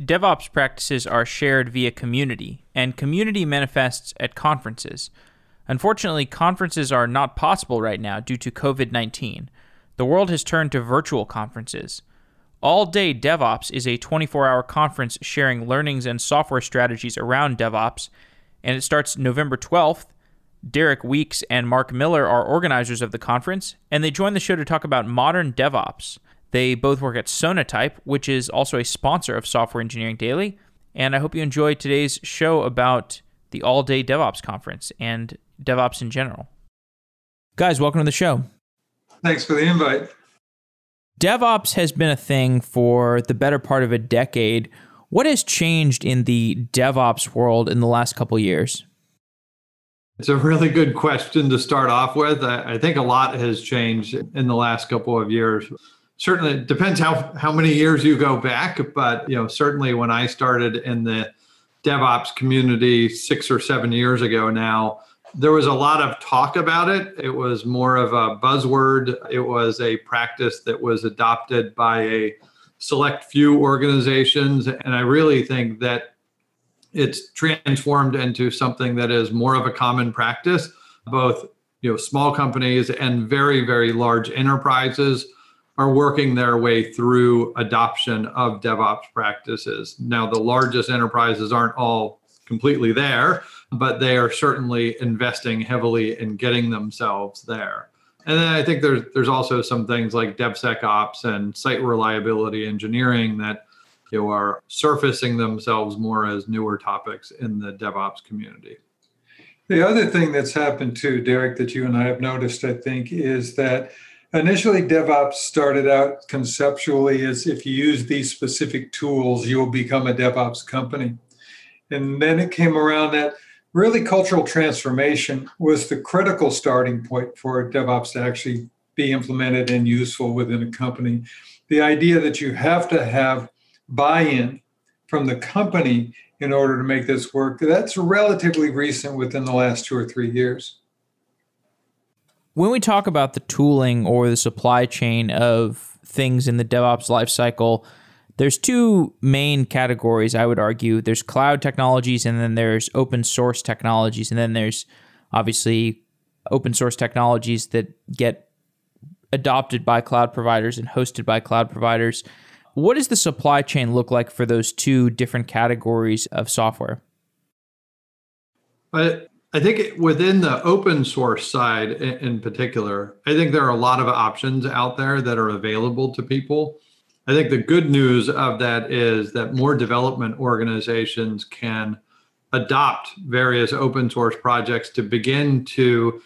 DevOps practices are shared via community, and community manifests at conferences. Unfortunately, conferences are not possible right now due to COVID 19. The world has turned to virtual conferences. All Day DevOps is a 24 hour conference sharing learnings and software strategies around DevOps, and it starts November 12th. Derek Weeks and Mark Miller are organizers of the conference, and they join the show to talk about modern DevOps. They both work at Sonatype, which is also a sponsor of Software Engineering Daily. And I hope you enjoy today's show about the All Day DevOps Conference and DevOps in general. Guys, welcome to the show. Thanks for the invite. DevOps has been a thing for the better part of a decade. What has changed in the DevOps world in the last couple of years? It's a really good question to start off with. I, think a lot has changed in the last couple of years certainly it depends how how many years you go back but you know certainly when i started in the devops community six or seven years ago now there was a lot of talk about it. It was more of a buzzword. It was a practice that was adopted by a select few organizations and i really think that it's transformed into something that is more of a common practice both you know small companies and very very large enterprises are working their way through adoption of DevOps practices. Now, the largest enterprises aren't all completely there, but they are certainly investing heavily in getting themselves there. And then I think there's there's also some things like DevSecOps and site reliability engineering that you know, are surfacing themselves more as newer topics in the DevOps community. The other thing that's happened too, Derek, that you and I have noticed, I think, is that Initially, DevOps started out conceptually as if you use these specific tools, you'll become a DevOps company. And then it came around that really cultural transformation was the critical starting point for DevOps to actually be implemented and useful within a company. The idea that you have to have buy in from the company in order to make this work, that's relatively recent within the last two or three years when we talk about the tooling or the supply chain of things in the DevOps lifecycle, there's two main categories, I would argue. There's cloud technologies, and then there's open source technologies, and then there's obviously open source technologies that get adopted by cloud providers and hosted by cloud providers. What does the supply chain look like for those two different categories of software? I think within the open source side in particular, I think there are a lot of options out there that are available to people. I think the good news of that is that more development organizations can adopt various open source projects to begin to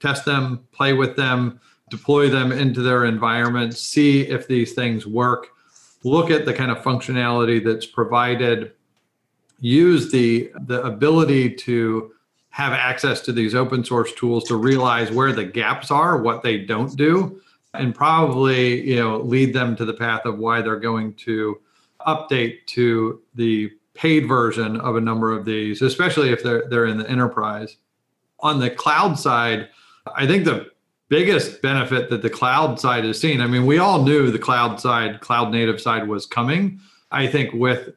test them, play with them, deploy them into their environment, see if these things work, look at the kind of functionality that's provided, use the the ability to have access to these open source tools to realize where the gaps are, what they don't do, and probably you know lead them to the path of why they're going to update to the paid version of a number of these, especially if they're they're in the enterprise. On the cloud side, I think the biggest benefit that the cloud side has seen, I mean, we all knew the cloud side, cloud native side was coming. I think with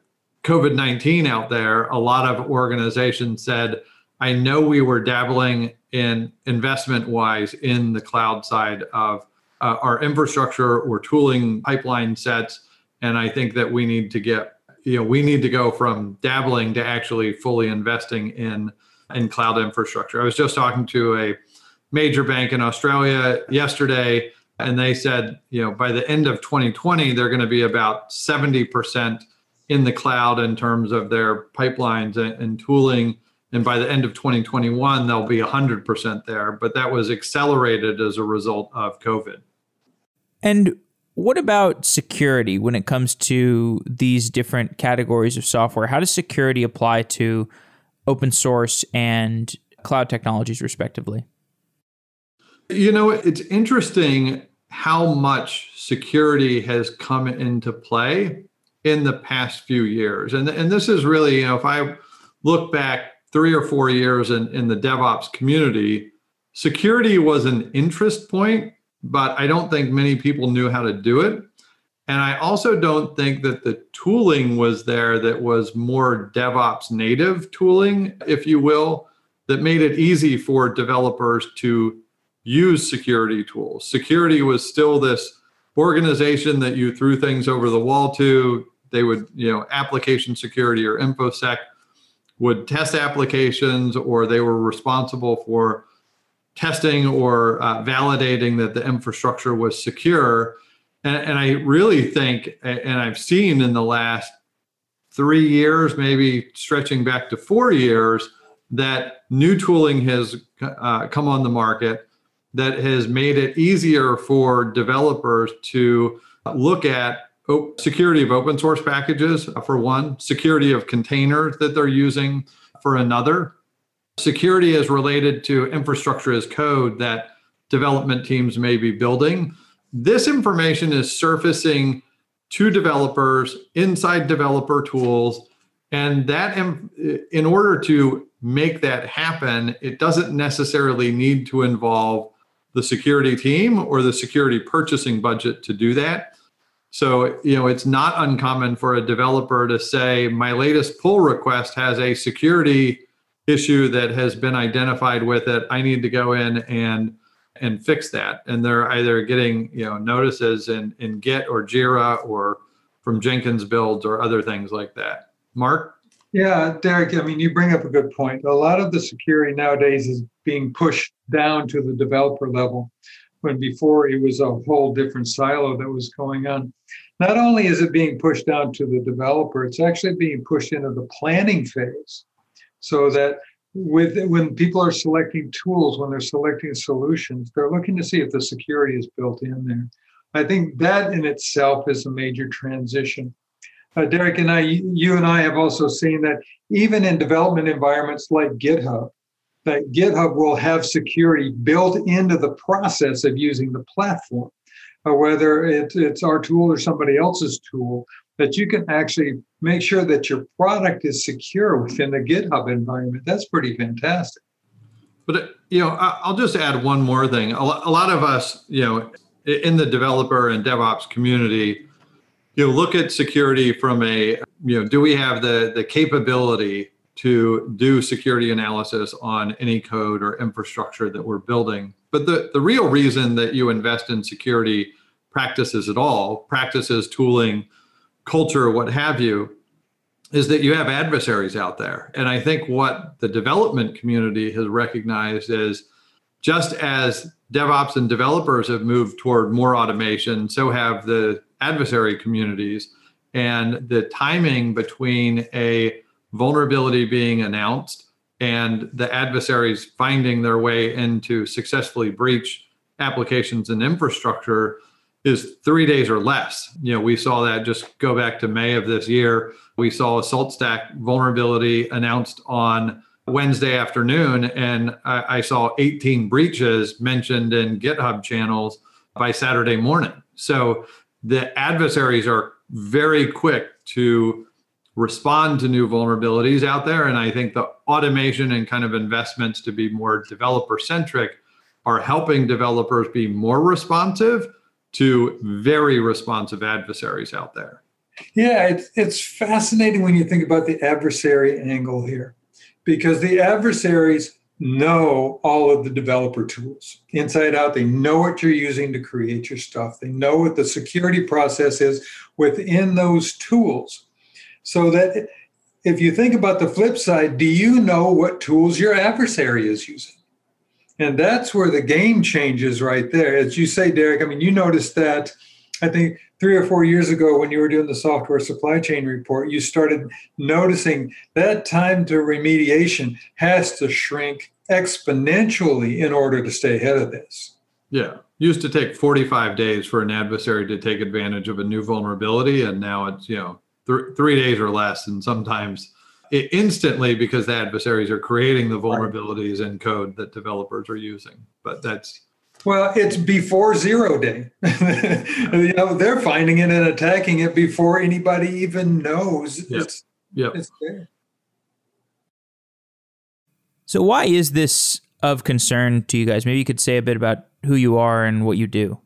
COVID 19 out there, a lot of organizations said, I know we were dabbling in investment wise in the cloud side of uh, our infrastructure or tooling pipeline sets. And I think that we need to get, you know, we need to go from dabbling to actually fully investing in in cloud infrastructure. I was just talking to a major bank in Australia yesterday, and they said, you know, by the end of 2020, they're going to be about 70% in the cloud in terms of their pipelines and, and tooling and by the end of 2021 they'll be 100% there but that was accelerated as a result of covid. And what about security when it comes to these different categories of software? How does security apply to open source and cloud technologies respectively? You know it's interesting how much security has come into play in the past few years. And and this is really you know if i look back three or four years in, in the DevOps community, security was an interest point, but I don't think many people knew how to do it. And I also don't think that the tooling was there that was more DevOps native tooling, if you will, that made it easy for developers to use security tools. Security was still this organization that you threw things over the wall to. They would, you know, application security or InfoSec would test applications or they were responsible for testing or uh, validating that the infrastructure was secure. And, and I really think, and I've seen in the last three years, maybe stretching back to four years, that new tooling has uh, come on the market that has made it easier for developers to look at security of open source packages uh, for one, security of containers that they're using for another. Security is related to infrastructure as code that development teams may be building. This information is surfacing to developers inside developer tools. And that, in order to make that happen, it doesn't necessarily need to involve the security team or the security purchasing budget to do that. So, you know, it's not uncommon for a developer to say, my latest pull request has a security issue that has been identified with it. I need to go in and and fix that. And they're either getting, you know, notices in, in Git or Jira or from Jenkins builds or other things like that. Mark? Yeah, Derek, I mean, you bring up a good point. A lot of the security nowadays is being pushed down to the developer level when before it was a whole different silo that was going on. Not only is it being pushed down to the developer, it's actually being pushed into the planning phase so that with when people are selecting tools, when they're selecting solutions, they're looking to see if the security is built in there. I think that in itself is a major transition. Uh, Derek and I, you and I have also seen that even in development environments like GitHub, that GitHub will have security built into the process of using the platform, uh, whether it, it's our tool or somebody else's tool, that you can actually make sure that your product is secure within the GitHub environment. That's pretty fantastic. But you know, I'll just add one more thing. A lot of us, you know, in the developer and DevOps community, you know, look at security from a, you know, do we have the the capability to do security analysis on any code or infrastructure that we're building. But the, the real reason that you invest in security practices at all, practices, tooling, culture, what have you, is that you have adversaries out there. And I think what the development community has recognized is just as DevOps and developers have moved toward more automation, so have the adversary communities. And the timing between a vulnerability being announced and the adversaries finding their way into successfully breach applications and infrastructure is three days or less. You know, we saw that just go back to May of this year. We saw a SaltStack vulnerability announced on Wednesday afternoon, and I, I saw 18 breaches mentioned in GitHub channels by Saturday morning. So the adversaries are very quick to respond to new vulnerabilities out there. And I think the automation and kind of investments to be more developer centric are helping developers be more responsive to very responsive adversaries out there. Yeah, it's, it's fascinating when you think about the adversary angle here because the adversaries know all of the developer tools inside out. They know what you're using to create your stuff, they know what the security process is within those tools. So that if you think about the flip side, do you know what tools your adversary is using? And that's where the game changes right there. As you say, Derek, I mean, you noticed that I think three or four years ago when you were doing the software supply chain report, you started noticing that time to remediation has to shrink exponentially in order to stay ahead of this. Yeah. Used to take 45 days for an adversary to take advantage of a new vulnerability. And now it's, you know, th- three days or less, and sometimes instantly because the adversaries are creating the vulnerabilities in code that developers are using. But that's well, it's before zero day. you know, they're finding it and attacking it before anybody even knows yep. it's, yep. it's there. So, why is this of concern to you guys? Maybe you could say a bit about who you are and what you do.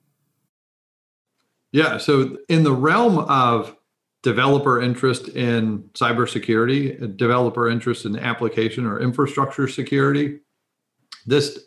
Yeah. So, in the realm of developer interest in cybersecurity, developer interest in application or infrastructure security, this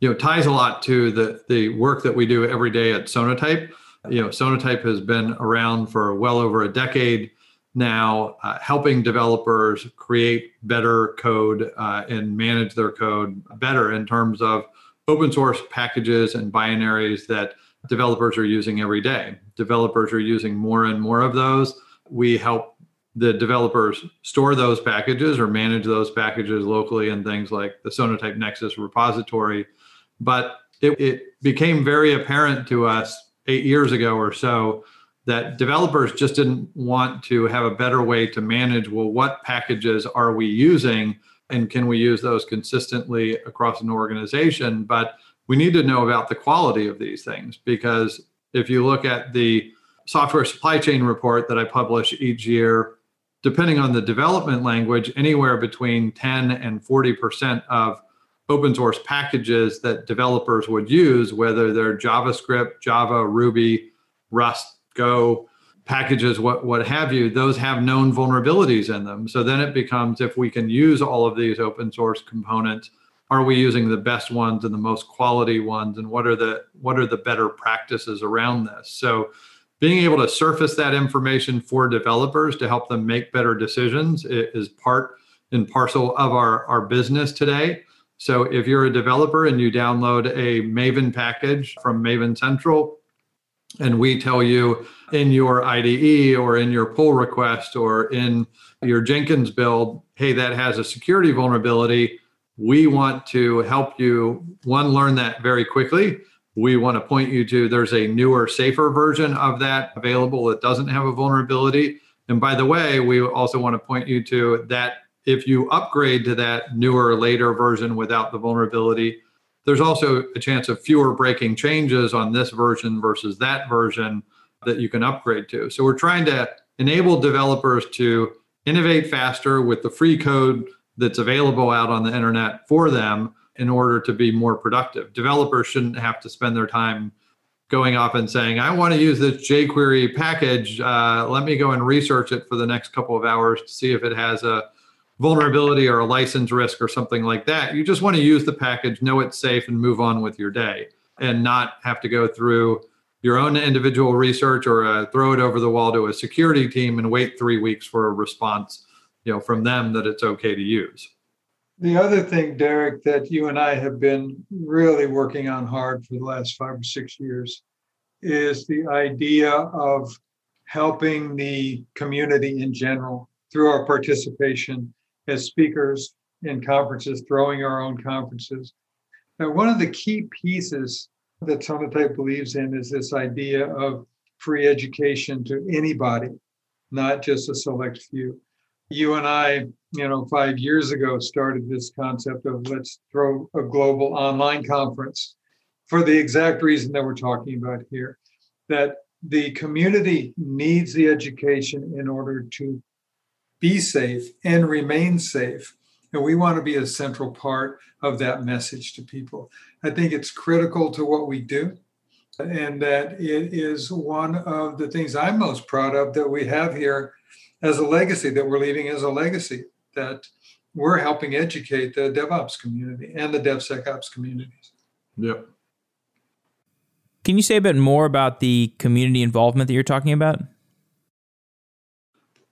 you know ties a lot to the the work that we do every day at Sonatype. You know, Sonatype has been around for well over a decade now, uh, helping developers create better code uh, and manage their code better in terms of open source packages and binaries that developers are using every day. Developers are using more and more of those. We help the developers store those packages or manage those packages locally in things like the Sonatype Nexus repository. But it, it became very apparent to us eight years ago or so that developers just didn't want to have a better way to manage well, what packages are we using? And can we use those consistently across an organization? But we need to know about the quality of these things because if you look at the software supply chain report that I publish each year, depending on the development language, anywhere between 10 and 40% of open source packages that developers would use, whether they're JavaScript, Java, Ruby, Rust, Go, packages, what what have you, those have known vulnerabilities in them. So then it becomes if we can use all of these open source components, are we using the best ones and the most quality ones, and what are the what are the better practices around this? So being able to surface that information for developers to help them make better decisions is part and parcel of our, our business today. So if you're a developer and you download a Maven package from Maven Central, and we tell you in your IDE or in your pull request or in your Jenkins build, hey, that has a security vulnerability. We want to help you, one, learn that very quickly we want to point you to there's a newer, safer version of that available that doesn't have a vulnerability. And by the way, we also want to point you to that if you upgrade to that newer, later version without the vulnerability, there's also a chance of fewer breaking changes on this version versus that version that you can upgrade to. So we're trying to enable developers to innovate faster with the free code that's available out on the internet for them in order to be more productive. Developers shouldn't have to spend their time going off and saying, I want to use this jQuery package. Uh, let me go and research it for the next couple of hours to see if it has a vulnerability or a license risk or something like that. You just want to use the package, know it's safe, and move on with your day and not have to go through your own individual research or uh, throw it over the wall to a security team and wait three weeks for a response you know from them that it's okay to use the other thing, Derek, that you and I have been really working on hard for the last five or six years is the idea of helping the community in general through our participation as speakers in conferences, throwing our own conferences. Now, one of the key pieces that Sonatype believes in is this idea of free education to anybody, not just a select few you and I, you know, five years ago started this concept of let's throw a global online conference for the exact reason that we're talking about here that the community needs the education in order to be safe and remain safe. And we want to be a central part of that message to people. I think it's critical to what we do. And that it is one of the things I'm most proud of that we have here as a legacy that we're leaving as a legacy that we're helping educate the DevOps community and the DevSecOps communities. Yep. Can you say a bit more about the community involvement that you're talking about?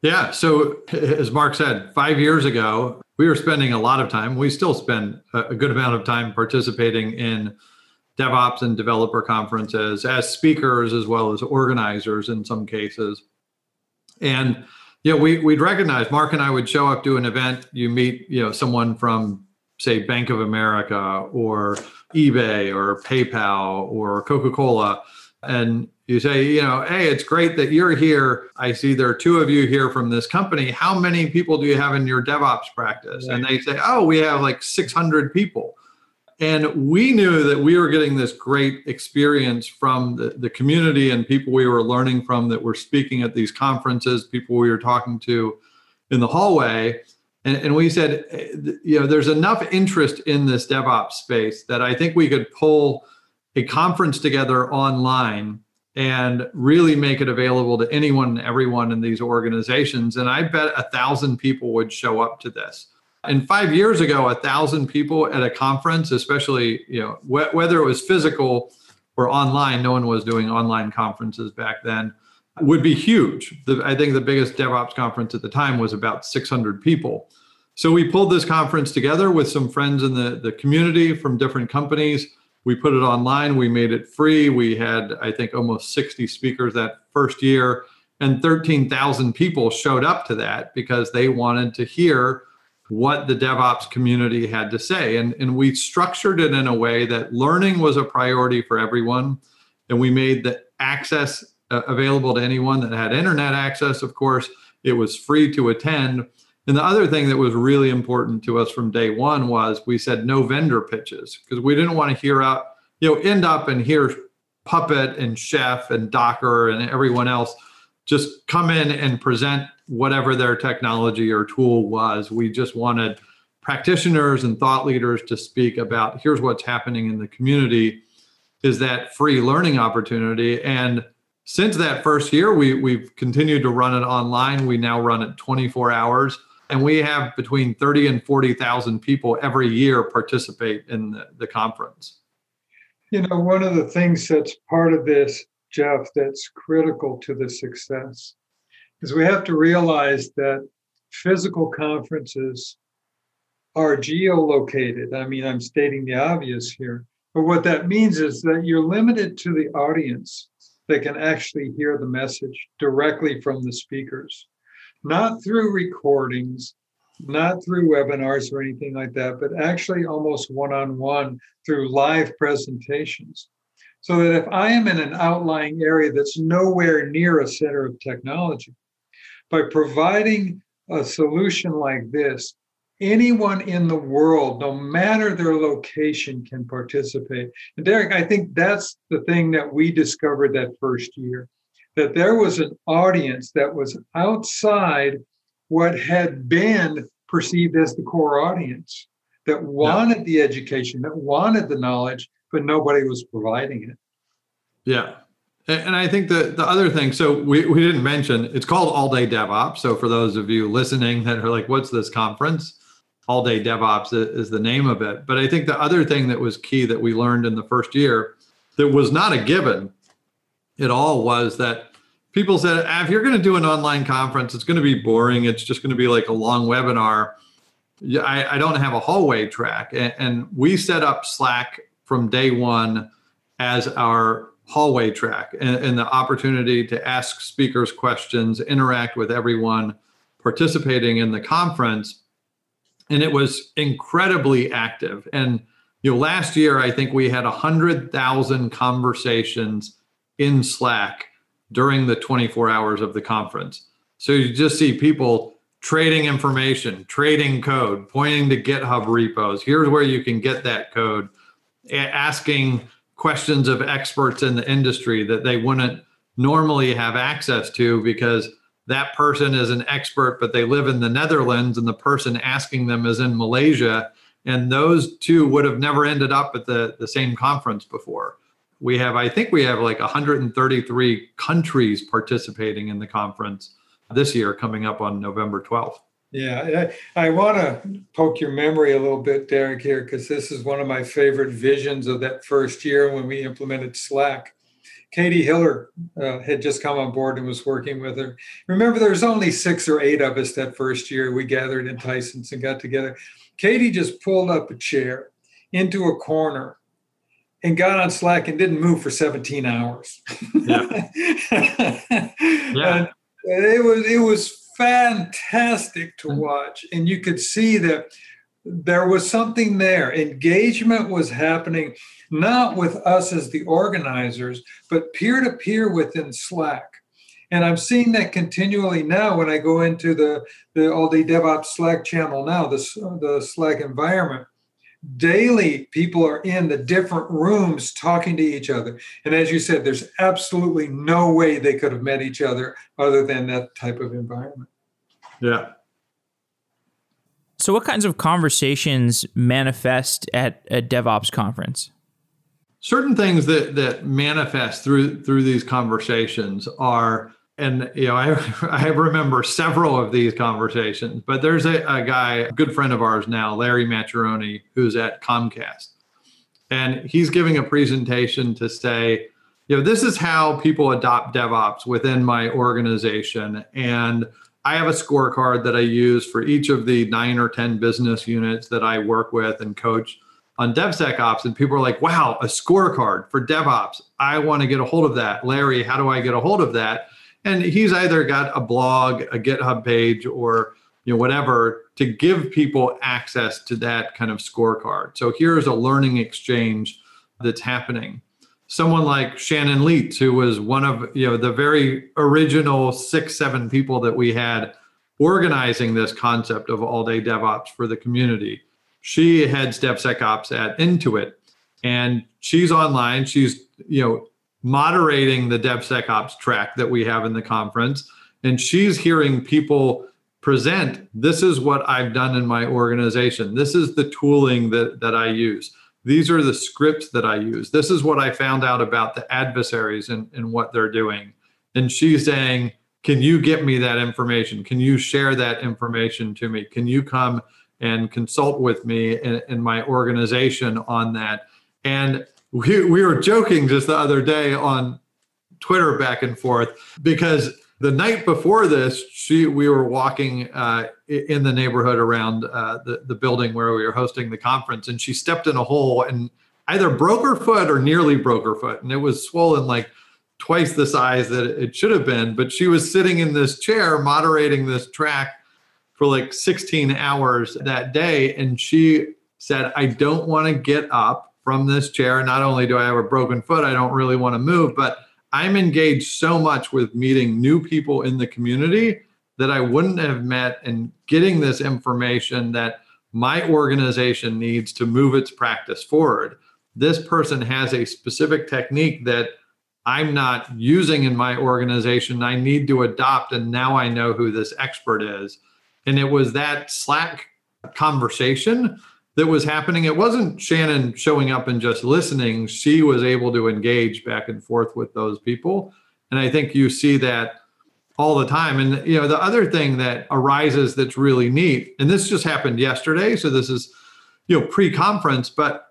Yeah. So, as Mark said, five years ago, we were spending a lot of time. We still spend a good amount of time participating in DevOps and developer conferences as speakers as well as organizers in some cases. And yeah, we, we'd recognize Mark and I would show up to an event. You meet, you know, someone from say Bank of America or eBay or PayPal or Coca-Cola. And you say, you know, hey, it's great that you're here. I see there are two of you here from this company. How many people do you have in your DevOps practice? Right. And they say, oh, we have like 600 people. And we knew that we were getting this great experience from the, the community and people we were learning from that were speaking at these conferences, people we were talking to in the hallway. And, and we said, eh, you know, there's enough interest in this DevOps space that I think we could pull a conference together online and really make it available to anyone and everyone in these organizations. And I bet a thousand people would show up to this. And five years ago, a thousand people at a conference, especially you know wh- whether it was physical or online, no one was doing online conferences back then, would be huge. The, I think the biggest DevOps conference at the time was about 600 people. So we pulled this conference together with some friends in the, the community from different companies we put it online we made it free we had i think almost 60 speakers that first year and 13,000 people showed up to that because they wanted to hear what the DevOps community had to say. And, and we structured it in a way that learning was a priority for everyone. And we made the access uh, available to anyone that had internet access, of course. It was free to attend. And the other thing that was really important to us from day one was we said no vendor pitches because we didn't want to hear out, you know, end up and hear Puppet and Chef and Docker and everyone else just come in and present whatever their technology or tool was. We just wanted practitioners and thought leaders to speak about here's what's happening in the community is that free learning opportunity and since that first year we, we've continued to run it online we now run it 24 hours and we have between 30 and 40,000 people every year participate in the, the conference. You know, one of the things that's part of this, Jeff, that's critical to the success is we have to realize that physical conferences are geolocated. I mean, I'm stating the obvious here, but what that means is that you're limited to the audience that can actually hear the message directly from the speakers not through recordings, not through webinars or anything like that, but actually almost one on one through live presentations. So that if I am in an outlying area that's nowhere near a center of technology, by providing a solution like this, anyone in the world, no matter their location, can participate. And Derek, I think that's the thing that we discovered that first year that there was an audience that was outside what had been perceived as the core audience that wanted yeah. the education, that wanted the knowledge, but nobody was providing it. Yeah. And I think the, the other thing, so we, we didn't mention, it's called All Day DevOps. So for those of you listening that are like, what's this conference? All Day DevOps is the name of it. But I think the other thing that was key that we learned in the first year that was not a given at all was that people said, ah, if you're going to do an online conference, it's going to be boring. It's just going to be like a long webinar. I, I don't have a hallway track. And, and we set up Slack from day one as our hallway track and, and, the opportunity to ask speakers questions, interact with everyone participating in the conference. And it was incredibly active. And you know, last year I think we had hundred thousand conversations in Slack during the 24 hours of the conference. So you just see people trading information, trading code, pointing to GitHub repos. Here's where you can get that code, asking questions of experts in the industry that they wouldn't normally have access to because that person is an expert, but they live in the Netherlands and the person asking them is in Malaysia. And those two would have never ended up at the, the same conference before we have i think we have like 133 countries participating in the conference this year coming up on november 12th yeah i, I want to poke your memory a little bit derek here because this is one of my favorite visions of that first year when we implemented slack katie hiller uh, had just come on board and was working with her remember there was only six or eight of us that first year we gathered in tyson's and got together katie just pulled up a chair into a corner and got on Slack and didn't move for 17 hours. Yeah. yeah. it was it was fantastic to watch. And you could see that there was something there. Engagement was happening not with us as the organizers, but peer to peer within Slack. And I'm seeing that continually now when I go into the, the all day DevOps Slack channel now, the, the Slack environment daily people are in the different rooms talking to each other. And as you said there's absolutely no way they could have met each other other than that type of environment. Yeah. So what kinds of conversations manifest at a devops conference? Certain things that that manifest through through these conversations are and you know I, I remember several of these conversations but there's a, a guy a good friend of ours now larry maccherone who's at comcast and he's giving a presentation to say you know this is how people adopt devops within my organization and i have a scorecard that i use for each of the nine or ten business units that i work with and coach on DevSecOps, and people are like, wow, a scorecard for DevOps. I want to get a hold of that. Larry, how do I get a hold of that? And he's either got a blog, a GitHub page, or you know whatever to give people access to that kind of scorecard. So here's a learning exchange that's happening. Someone like Shannon Lietz, who was one of you know the very original six, seven people that we had organizing this concept of all day DevOps for the community she heads DevSecOps at Intuit, and she's online. She's you know moderating the DevSecOps track that we have in the conference, and she's hearing people present. This is what I've done in my organization. This is the tooling that that I use. These are the scripts that I use. This is what I found out about the adversaries and, and what they're doing. And she's saying, Can you get me that information? Can you share that information to me? Can you come and consult with me and, my organization on that. And we, we were joking just the other day on Twitter back and forth because the night before this, she we were walking uh, in the neighborhood around uh, the the building where we were hosting the conference, and she stepped in a hole and either broke her foot or nearly broke her foot, and it was swollen like twice the size that it should have been. But she was sitting in this chair moderating this track for like 16 hours that day. And she said, I don't want to get up from this chair. Not only do I have a broken foot, I don't really want to move, but I'm engaged so much with meeting new people in the community that I wouldn't have met and getting this information that my organization needs to move its practice forward. This person has a specific technique that I'm not using in my organization. I need to adopt, and now I know who this expert is. And it was that Slack conversation that was happening. It wasn't Shannon showing up and just listening. She was able to engage back and forth with those people. And I think you see that all the time. And you know, the other thing that arises that's really neat, and this just happened yesterday, so this is you know pre-conference, but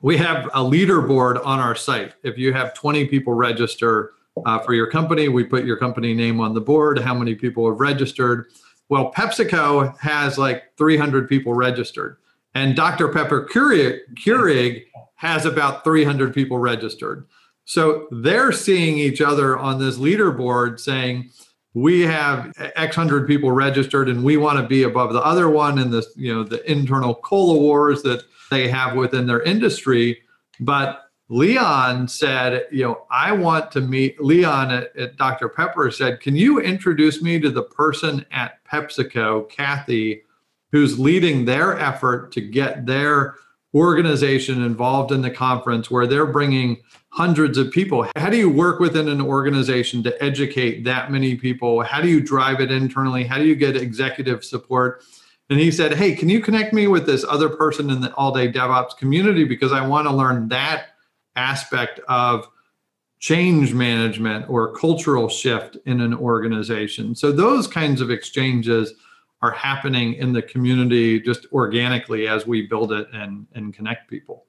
we have a leaderboard on our site. If you have 20 people register uh, for your company, we put your company name on the board, how many people have registered. Well, PepsiCo has like 300 people registered, and Dr. Pepper Keurig, has about 300 people registered. So they're seeing each other on this leaderboard saying, we have X hundred people registered and we want to be above the other one in this, you know, the internal cola wars that they have within their industry. But Leon said, you know, I want to meet Leon at, at, Dr. Pepper said, can you introduce me to the person at PepsiCo, Kathy, who's leading their effort to get their organization involved in the conference where they're bringing hundreds of people. How do you work within an organization to educate that many people? How do you drive it internally? How do you get executive support? And he said, Hey, can you connect me with this other person in the all day DevOps community? Because I want to learn that aspect of change management or cultural shift in an organization. So those kinds of exchanges are happening in the community just organically as we build it and, and connect people.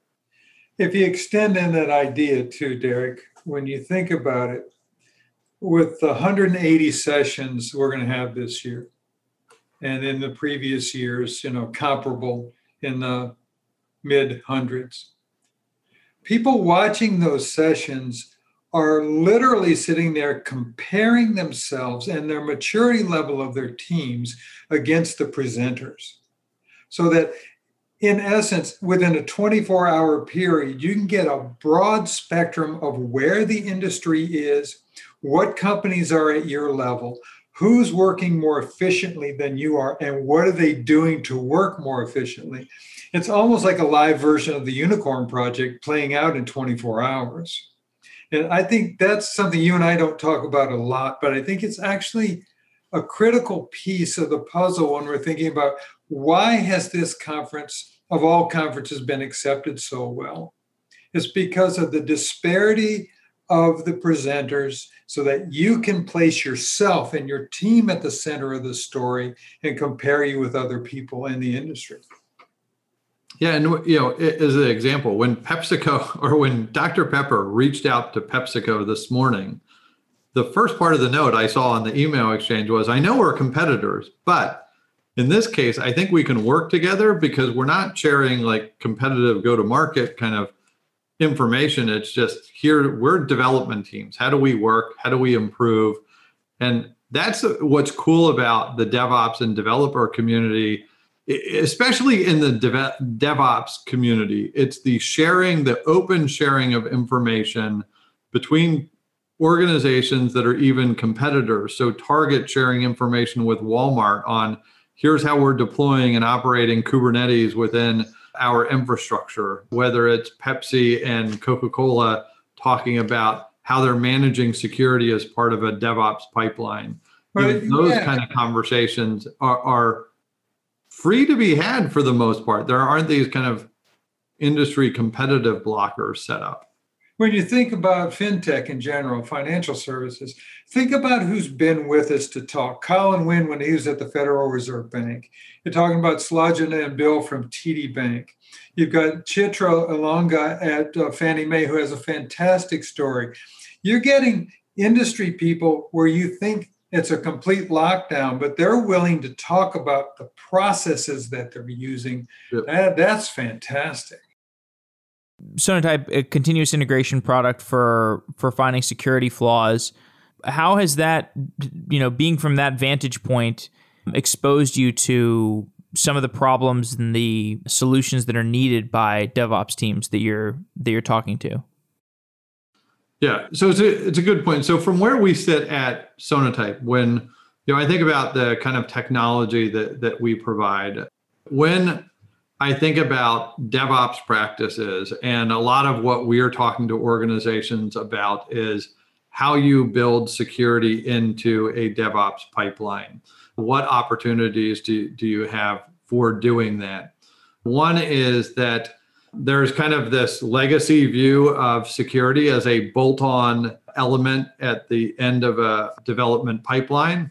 If you extend in that idea too, Derek, when you think about it, with the 180 sessions we're going to have this year, and in the previous years, you know, comparable in the mid hundreds, people watching those sessions are literally sitting there comparing themselves and their maturity level of their teams against the presenters. So that in essence, within a 24 hour period, you can get a broad spectrum of where the industry is, what companies are at your level, who's working more efficiently than you are, and what are they doing to work more efficiently. It's almost like a live version of the Unicorn Project playing out in 24 hours. And I think that's something you and I don't talk about a lot, but I think it's actually a critical piece of the puzzle when we're thinking about why has this conference of all conferences been accepted so well? It's because of the disparity of the presenters so that you can place yourself and your team at the center of the story and compare you with other people in the industry. Yeah, and you know, as an example, when PepsiCo or when Dr. Pepper reached out to PepsiCo this morning, the first part of the note I saw on the email exchange was, "I know we're competitors, but in this case, I think we can work together because we're not sharing like competitive go-to-market kind of information. It's just here we're development teams. How do we work? How do we improve? And that's what's cool about the DevOps and developer community, especially in the Dev- DevOps community. It's the sharing, the open sharing of information between organizations that are even competitors. So Target sharing information with Walmart on here's how we're deploying and operating Kubernetes within our infrastructure, whether it's Pepsi and Coca Cola talking about how they're managing security as part of a DevOps pipeline. Right. those yeah. kind of conversations are, are free to be had for the most part. There aren't these kind of industry competitive blockers set up when you think about fintech in general, financial services, think about who's been with us to talk. Colin Wynn, when he was at the Federal Reserve Bank. You're talking about Slajana and Bill from TD Bank. You've got Chitra Elango at uh, Fannie Mae, who has a fantastic story. You're getting industry people where you think it's a complete lockdown, but they're willing to talk about the processes that they're using. Yep. That, that's fantastic. Sonatype, a continuous integration product for for finding security flaws. How has that, you know, being from that vantage point, exposed you to some of the problems and the solutions that are needed by DevOps teams that you're that you're talking to? Yeah, so it's a it's a good point. So from where we sit at Sonatype, when you know I think about the kind of technology that that we provide, when I think about DevOps practices, and a lot of what we're talking to organizations about is how you build security into a DevOps pipeline. What opportunities do, do you have for doing that? One is that there's kind of this legacy view of security as a bolt on element at the end of a development pipeline.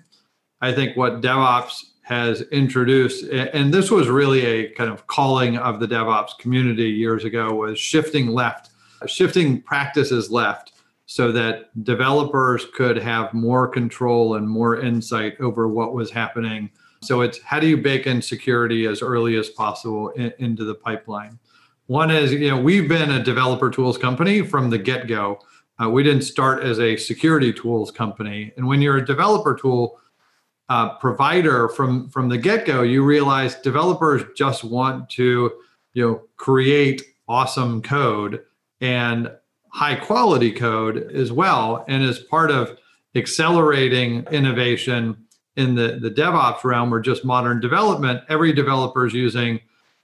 I think what DevOps has introduced and this was really a kind of calling of the devops community years ago was shifting left shifting practices left so that developers could have more control and more insight over what was happening so it's how do you bake in security as early as possible in, into the pipeline one is you know we've been a developer tools company from the get-go. Uh, we didn't start as a security tools company. And when you're a developer tool uh, provider from from the get-go you realize developers just want to you know create awesome code and high quality code as well. And as part of accelerating innovation in the, the devops realm or just modern development every developer is using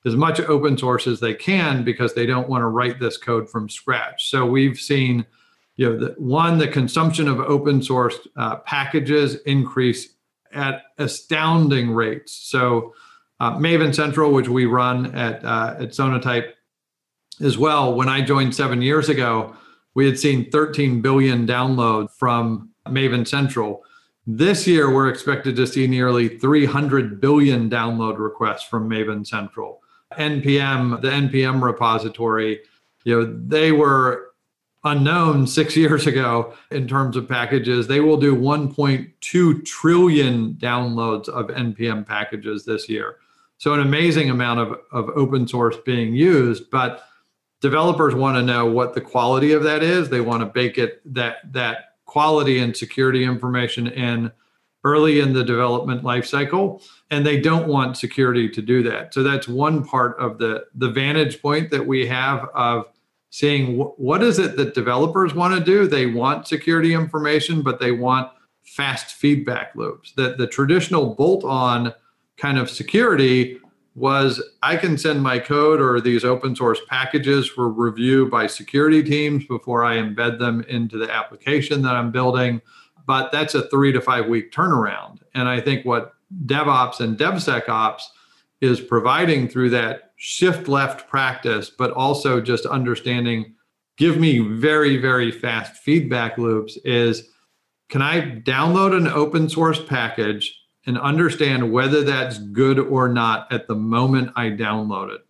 as much open source as they can because they don't want to write this code from scratch so we've seen you know the, one the consumption of open source uh, packages increase at astounding rates. So, uh, Maven Central, which we run at uh, at Sonatype as well. When I joined seven years ago, we had seen 13 billion downloads from Maven Central. This year, we're expected to see nearly 300 billion download requests from Maven Central. NPM, the NPM repository, you know, they were unknown six years ago in terms of packages. They will do 1.2 trillion downloads of NPM packages this year. So, an amazing amount of, of open source being used, but developers want to know what the quality of that is. They want to bake it that that quality and security information in early in the development lifecycle and they don't want security to do that so that's one part of the the vantage point that we have of seeing wh- what is it that developers want to do. They want security information, but they want fast feedback loops. That the traditional bolt-on kind of security was I can send my code or these open source packages for review by security teams before I embed them into the application that I'm building. But that's a three to five week turnaround. And I think what DevOps and DevSecOps is providing through that shift left practice, but also just understanding give me very, very fast feedback loops is can I download an open source package and understand whether that's good or not at the moment I download it?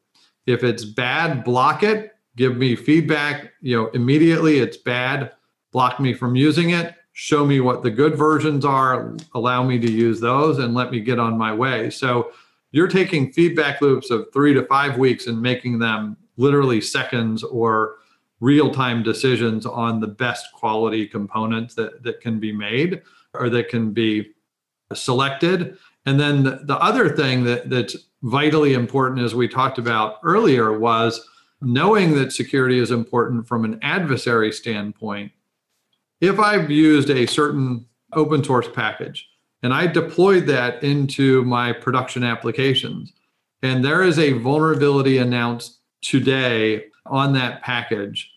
If it's bad, block it, give me feedback, you know, immediately it's bad, block me from using it, show me what the good versions are, allow me to use those and let me get on my way. So you're taking feedback loops of 3 to 5 weeks and making them literally seconds or real time decisions on the best quality components that, that can be made or that can be selected. And then the, the other thing that, that's vitally important, as we talked about earlier, was knowing that security is important from an adversary standpoint. If I've used a certain open source package and I deployed that into my production applications, and there is a vulnerability announced today on that package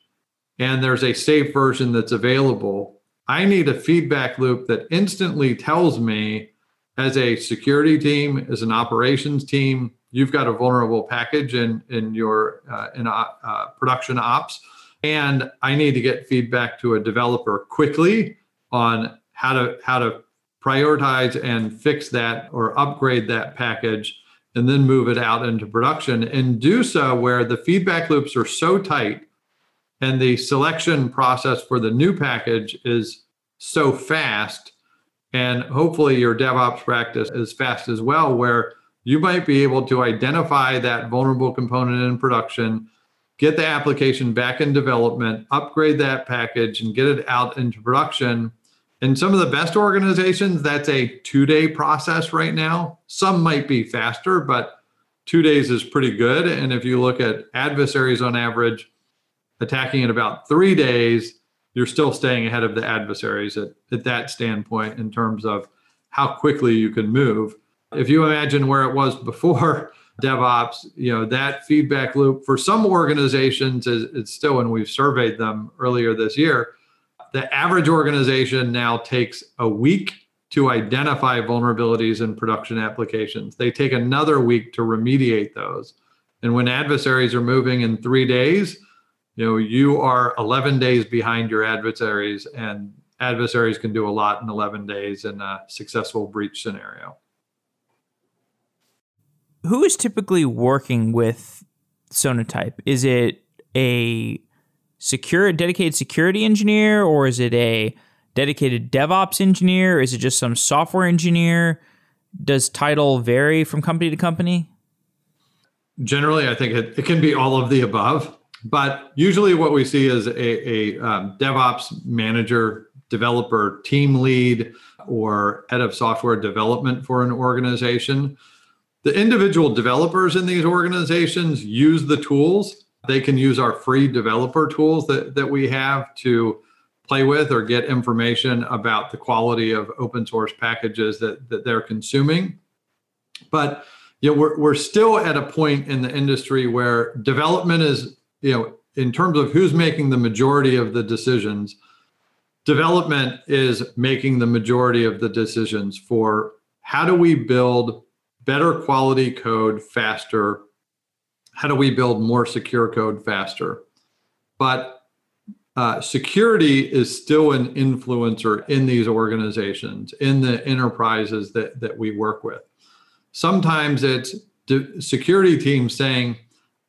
and there's a safe version that's available, I need a feedback loop that instantly tells me as a security team, as an operations team, you've got a vulnerable package in in your uh, in uh, uh, production ops, and I need to get feedback to a developer quickly on how to how to prioritize and fix that or upgrade that package and then move it out into production and do so where the feedback loops are so tight and the selection process for the new package is so fast. And hopefully your devops practice is fast as well where you might be able to identify that vulnerable component in production get the application back in development upgrade that package and get it out into production in some of the best organizations, that's a two day process right now. Some might be faster, but two days is pretty good. And if you look at adversaries on average, attacking in about three days, you're still staying ahead of the adversaries at, at that standpoint in terms of how quickly you can move. If you imagine where it was before DevOps, you know, that feedback loop for some organizations is it's still, and we've surveyed them earlier this year, the average organization now takes a week to identify vulnerabilities in production applications. They take another week to remediate those. And when adversaries are moving in three days, you know, you are 11 days behind your adversaries, and adversaries can do a lot in 11 days in a successful breach scenario. Who is typically working with Sonatype? Is it a secure dedicated security engineer or is it a dedicated DevOps engineer? Is it just some software engineer? Does title vary from company to company? Generally, I think it, it can be all of the above. But usually, what we see is a, a um, DevOps manager, developer, team lead, or head of software development for an organization. The individual developers in these organizations use the tools they can use our free developer tools that, that we have to play with or get information about the quality of open source packages that, that they're consuming. But you know, we're, we're still at a point in the industry where development is, you know, in terms of who's making the majority of the decisions, development is making the majority of the decisions for how do we build better quality code faster how do we build more secure code faster? But uh, security is still an influencer in these organizations, in the enterprises that, that we work with. Sometimes it's the security teams saying,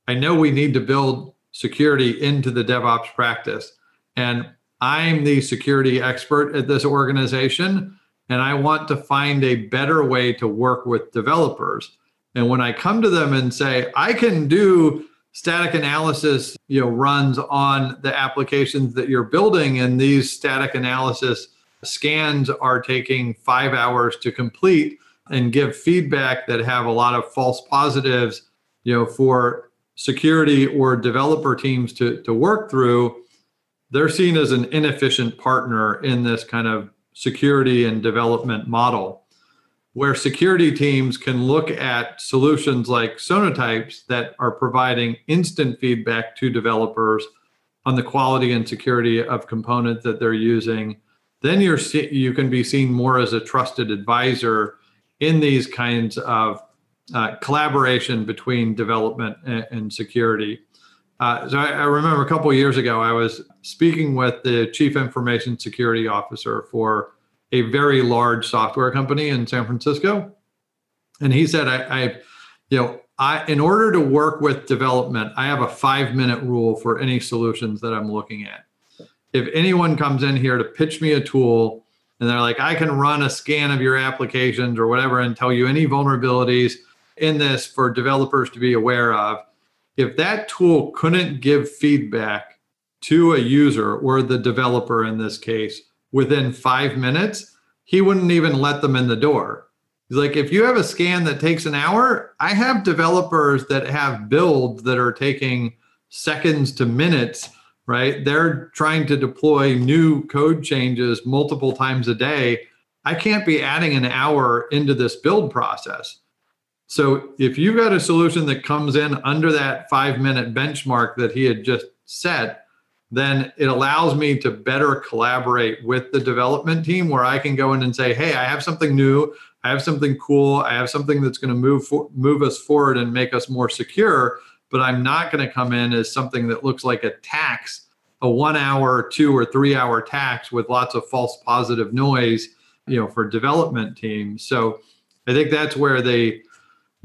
I know we need to build security into the DevOps practice. And I'm the security expert at this organization, and I want to find a better way to work with developers. And when I come to them and say, I can do static analysis, you know, runs on the applications that you're building, and these static analysis scans are taking five hours to complete and give feedback that have a lot of false positives, you know, for security or developer teams to, to work through, they're seen as an inefficient partner in this kind of security and development model where security teams can look at solutions like Sonatypes that are providing instant feedback to developers on the quality and security of components that they're using. Then you're you can be seen more as a trusted advisor in these kinds of uh, collaboration between development and, and security. Uh, so I, I, remember a couple years ago, I was speaking with the chief information security officer for a very large software company in San Francisco, and he said, I, I you know, I in order to work with development, I have a five minute rule for any solutions that I'm looking at. If anyone comes in here to pitch me a tool and they're like, I can run a scan of your applications or whatever and tell you any vulnerabilities in this for developers to be aware of. If that tool couldn't give feedback to a user or the developer in this case within five minutes, he wouldn't even let them in the door. He's like, if you have a scan that takes an hour, I have developers that have builds that are taking seconds to minutes, right? They're trying to deploy new code changes multiple times a day. I can't be adding an hour into this build process. So if you've got a solution that comes in under that five minute benchmark that he had just set, then it allows me to better collaborate with the development team where I can go in and say, hey, I have something new. I have something cool. I have something that's going to move for, move us forward and make us more secure. But I'm not going to come in as something that looks like a tax, a one hour, two or three hour tax with lots of false positive noise, you know, for development teams. So I think that's where they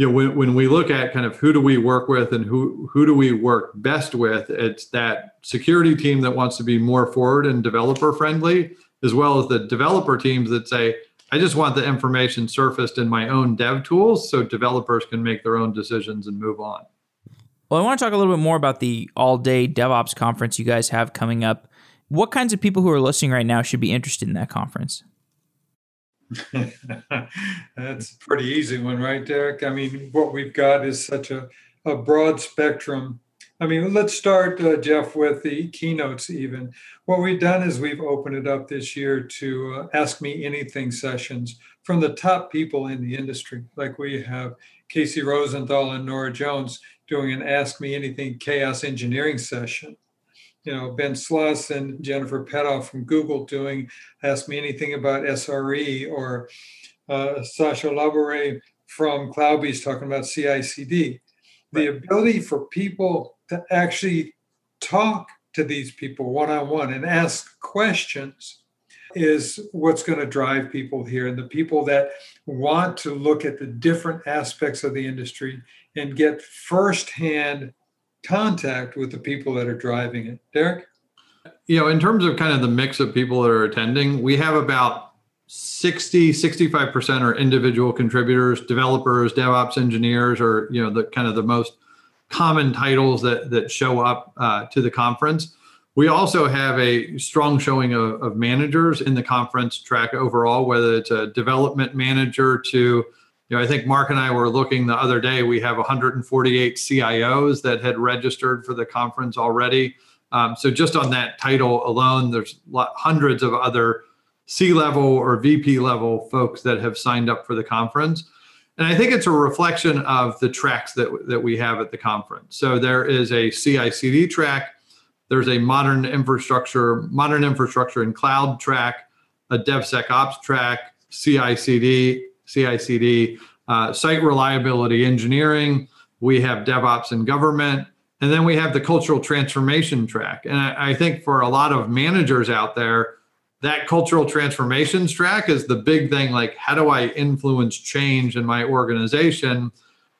you know when, when we look at kind of who do we work with and who who do we work best with it's that security team that wants to be more forward and developer friendly as well as the developer teams that say i just want the information surfaced in my own dev tools so developers can make their own decisions and move on. Well i want to talk a little bit more about the all day devops conference you guys have coming up. What kinds of people who are listening right now should be interested in that conference That's a pretty easy one, right, Derek? I mean, what we've got is such a, a broad spectrum. I mean, let's start, uh, Jeff, with the keynotes, even. What we've done is we've opened it up this year to uh, Ask Me Anything sessions from the top people in the industry. Like we have Casey Rosenthal and Nora Jones doing an Ask Me Anything chaos engineering session you know, Ben Sloss and Jennifer Petoff from Google doing Ask Me Anything About SRE, or uh, Sacha Labourey from CloudBees talking about CI CD. The ability for people to actually talk to these people one on one and ask questions is what's going to drive people here. And the people that want to look at the different aspects of the industry and get firsthand contact with the people that are driving it. Derek? You know, in terms of kind of the mix of people that are attending, we have about 60, 65% are individual contributors, developers, DevOps engineers, or, you know, the kind of the most common titles that, that show up uh, to the conference. We also have a strong showing of, of managers in the conference track overall, whether it's a development manager to you know, I think Mark and I were looking the other day. We have 148 CIOs that had registered for the conference already. Um, so just on that title alone, there's hundreds of other C-level or VP level folks that have signed up for the conference. And I think it's a reflection of the tracks that, that we have at the conference. So there is a CI/CD track, there's a modern infrastructure, modern infrastructure and cloud track, a DevSecOps track, CI/CD, CI/CD, uh, site reliability engineering. We have DevOps and government, and then we have the cultural transformation track. And I, I think for a lot of managers out there, that cultural transformations track is the big thing. Like, how do I influence change in my organization?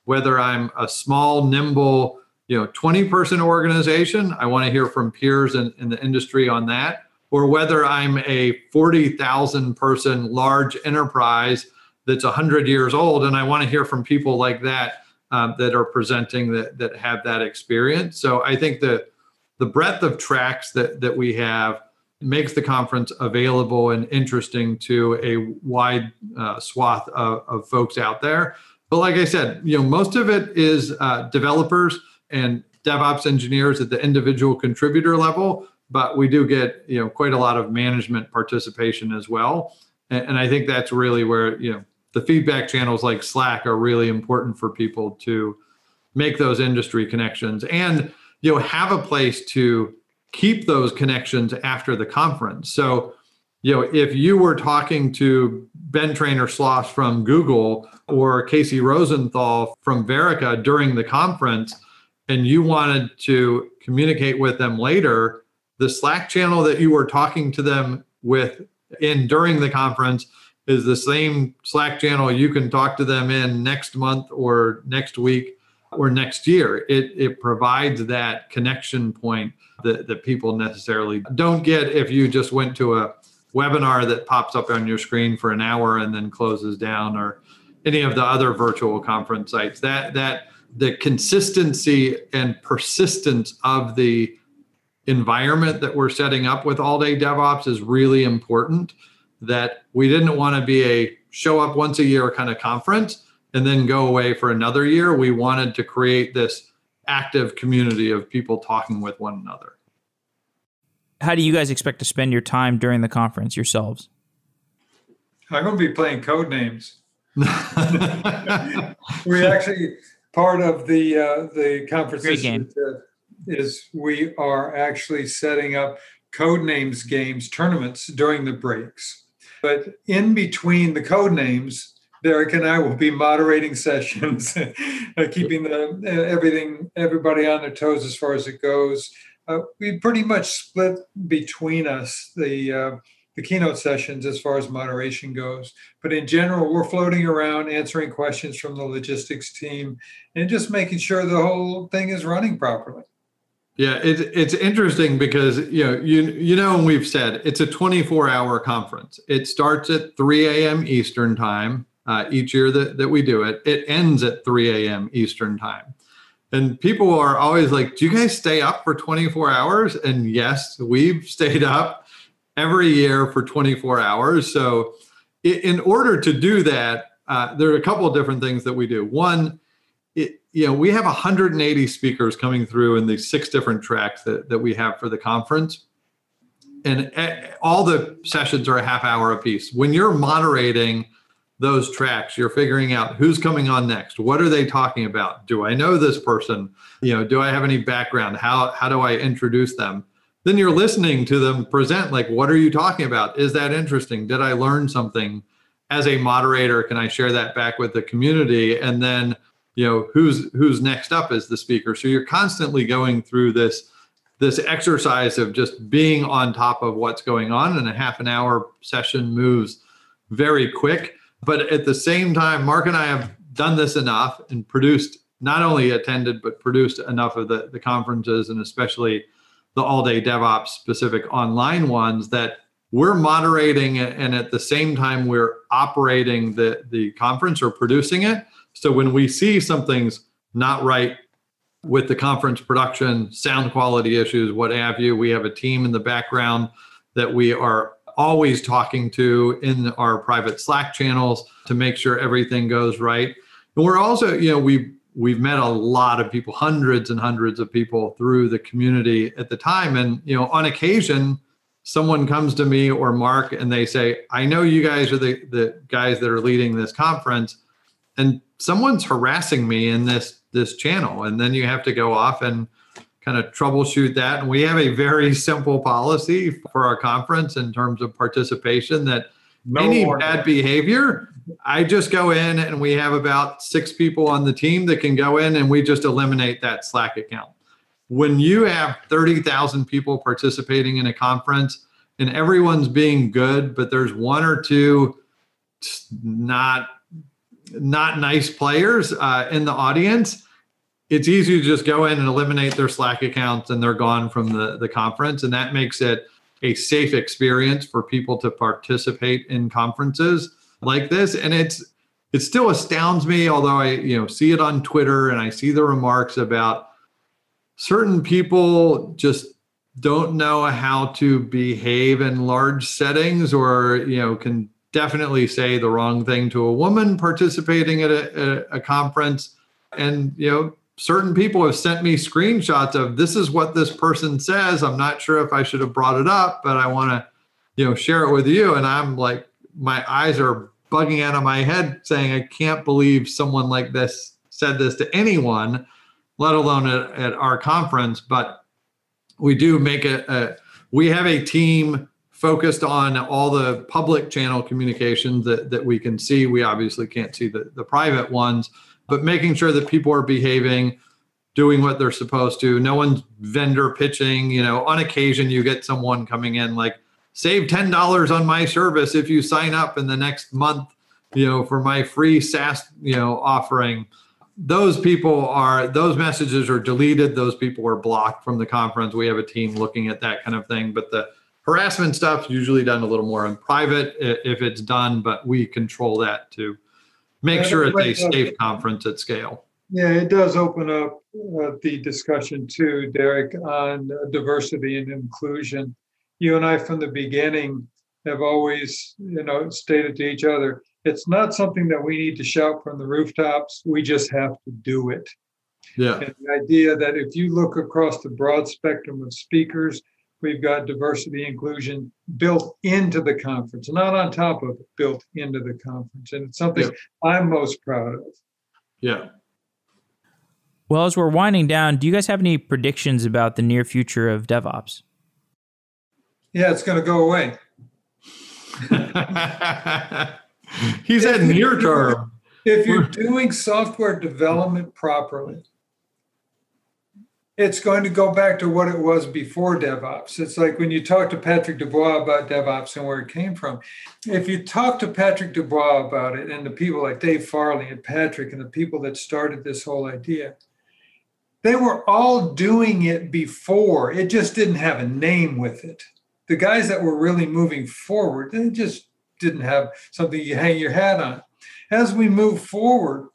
Whether I'm a small, nimble, you know, 20 person organization, I want to hear from peers in, in the industry on that, or whether I'm a 40,000 person large enterprise that's 100 years old and i want to hear from people like that um, that are presenting that that have that experience. So i think that the breadth of tracks that that we have makes the conference available and interesting to a wide uh, swath of, of, folks out there. But like i said you know most of it is uh, developers and devops engineers at the individual contributor level but we do get you know quite a lot of management participation as well. And, and i think that's really where you know the feedback channels like Slack are really important for people to make those industry connections and you know have a place to keep those connections after the conference. So, you know, if you were talking to Ben Treynor Sloss from Google or Casey Rosenthal from Verica during the conference, and you wanted to communicate with them later, the Slack channel that you were talking to them with in during the conference is the same Slack channel you can talk to them in next month or next week or next year. It, it provides that connection point that, that people necessarily don't get if you just went to a webinar that pops up on your screen for an hour and then closes down or any of the other virtual conference sites. That that the consistency and persistence of the environment that we're setting up with all day DevOps is really important. That we didn't want to be a show up once a year kind of conference and then go away for another year. We wanted to create this active community of people talking with one another. How do you guys expect to spend your time during the conference yourselves? I'm going to be playing code names. we actually part of the uh, the conference Great game. is we are actually setting up code names games tournaments during the breaks. But in between the code names, Derek and I will be moderating sessions, uh, keeping the, uh, everything everybody on their toes as far as it goes. Uh, we pretty much split between us the uh, the keynote sessions as far as moderation goes. But in general, we're floating around answering questions from the logistics team and just making sure the whole thing is running properly. Yeah, it, it's interesting because you know you you know and we've said it's a 24 hour conference. It starts at 3 a.m. Eastern time uh, each year that, that we do it. It ends at 3 a.m. Eastern time. And people are always like, Do you guys stay up for 24 hours? And yes, we've stayed up every year for 24 hours. So, in order to do that, uh, there are a couple of different things that we do. One, it, you know, we have 180 speakers coming through in these six different tracks that, that we have for the conference. And all the sessions are a half hour apiece. When you're moderating those tracks, you're figuring out who's coming on next. What are they talking about? Do I know this person? You know, do I have any background? How how do I introduce them? Then you're listening to them present like what are you talking about? Is that interesting? Did I learn something? As a moderator, can I share that back with the community? And then, you know, who's who's next up as the speaker? So you're constantly going through this this exercise of just being on top of what's going on and a half an hour session moves very quick but at the same time, Mark and I have done this enough and produced, not only attended, but produced enough of the, the conferences and especially the all day DevOps specific online ones that we're moderating and at the same time we're operating the, the conference or producing it. So when we see something's not right with the conference production, sound quality issues, what have you, we have a team in the background that we are always talking to in our private Slack channels to make sure everything goes right. And we're also, you know, we've we've met a lot of people, hundreds and hundreds of people through the community at the time. And, you know, on occasion, someone comes to me or Mark and they say, I know you guys are the, the guys that are leading this conference, and someone's harassing me in this this channel. And then you have to go off and kind of troubleshoot that. And we have a very simple policy for our conference in terms of participation that no any bad behavior, I just go in and we have about six people on the team that can go in and we just eliminate that Slack account. When you have 30,000 people participating in a conference and everyone's being good, but there's one or two not not nice players uh, in the audience, it's easy to just go in and eliminate their Slack accounts and they're gone from the, the conference. And that makes it a safe experience for people to participate in conferences like this. And it's it still astounds me, although I, you know, see it on Twitter and I see the remarks about certain people just don't know how to behave in large settings or, you know, can definitely say the wrong thing to a woman participating at a, a, conference. And, you know, certain people have sent me screenshots of this is what this person says. I'm not sure if I should have brought it up, but I want to, you know, share it with you. And I'm like, my eyes are bugging out of my head saying, I can't believe someone like this said this to anyone, let alone at, at our conference. But we do make a, a, we have a team focused on all the public channel communications that, that we can see. We obviously can't see the, the private ones but making sure that people are behaving doing what they're supposed to. No one's vendor pitching. You know, on occasion you get someone coming in like, save ten dollars on my service if you sign up in the next month. You know, for my free SaaS you know offering. Those people are those messages are deleted. Those people are blocked from the conference. We have a team looking at that kind of thing. But the harassment stuff usually done a little more in private if it's done, but we control that to make sure it's a safe conference at scale. Yeah, it does open up uh, the discussion too, Derek, on uh, diversity and inclusion. You and I, from the beginning, have always, you know, stated to each other, it's not something that we need to shout from the rooftops. We just have to do it. Yeah. And the idea that if you look across the broad spectrum of speakers, we've got diversity inclusion built into the conference, not on top of it, built into the conference. And it's something yeah. I'm most proud of. Yeah. Well, as we're winding down, do you guys have any predictions about the near future of DevOps? Yeah, it's going to go away. he said near term. If you're doing software development properly, it's going to go back to what it was before DevOps. It's like when you talk to Patrick Debois about DevOps and where it came from. If you talk to Patrick Debois about it and the people like Dave Farley and Patrick and the people that started this whole idea, they were all doing it before. It just didn't have a name with it. The guys that were really moving forward, they just didn't have something you hang your hat on. As we move forward,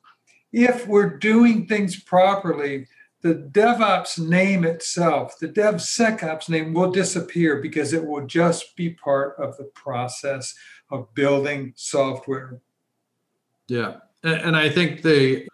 if we're doing things properly, the DevOps name itself, the DevSecOps name will disappear because it will just be part of the process of building software. Yeah. And I think the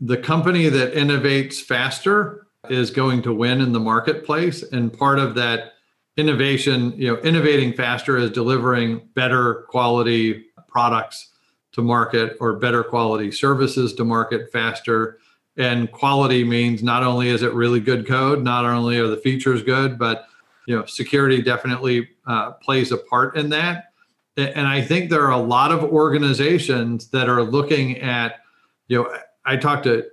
the company that innovates faster is going to win in the marketplace and part of that innovation you know innovating faster is delivering better quality products to market or better quality services to market faster and quality means not only is it really good code not only are the features good but you know security definitely uh, plays a part in that. And i think there are a lot of organizations that are looking at you know I talk to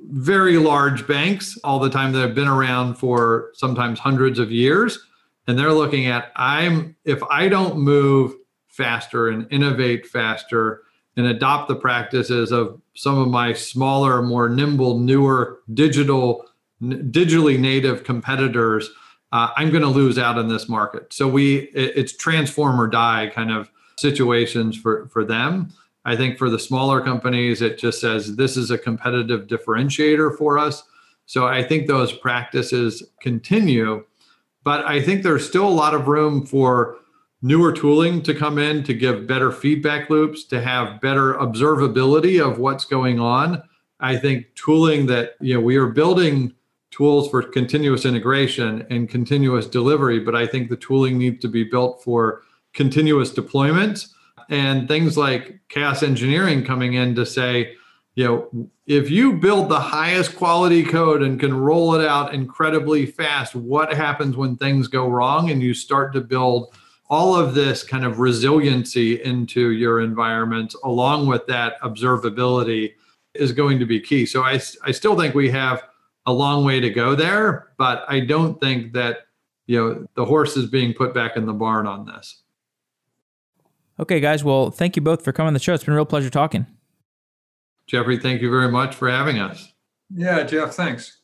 very large banks all the time that have been around for sometimes hundreds of years and they're looking at i'm if i don't move faster and innovate faster and adopt the practices of some of my smaller more nimble newer digital digitally native competitors uh, i'm going to lose out in this market so we it, it's transform or die kind of situations for for them I think for the smaller companies, it just says this is a competitive differentiator for us. So I think those practices continue, but I think there's still a lot of room for newer tooling to come in to give better feedback loops, to have better observability of what's going on. I think tooling that, you know, we are building tools for continuous integration and continuous delivery, but I think the tooling needs to be built for continuous deployment and things like chaos engineering coming in to say, you know, if you build the highest quality code and can roll it out incredibly fast, what happens when things go wrong and you start to build all of this kind of resiliency into your environment along with that observability is going to be key. So I, I still think we have a long way to go there, but I don't think that you know the horse is being put back in the barn on this. Okay, guys. Well, thank you both for coming on the show. It's been a real pleasure talking. Jeffrey, thank you very much for having us. Yeah, Jeff, thanks.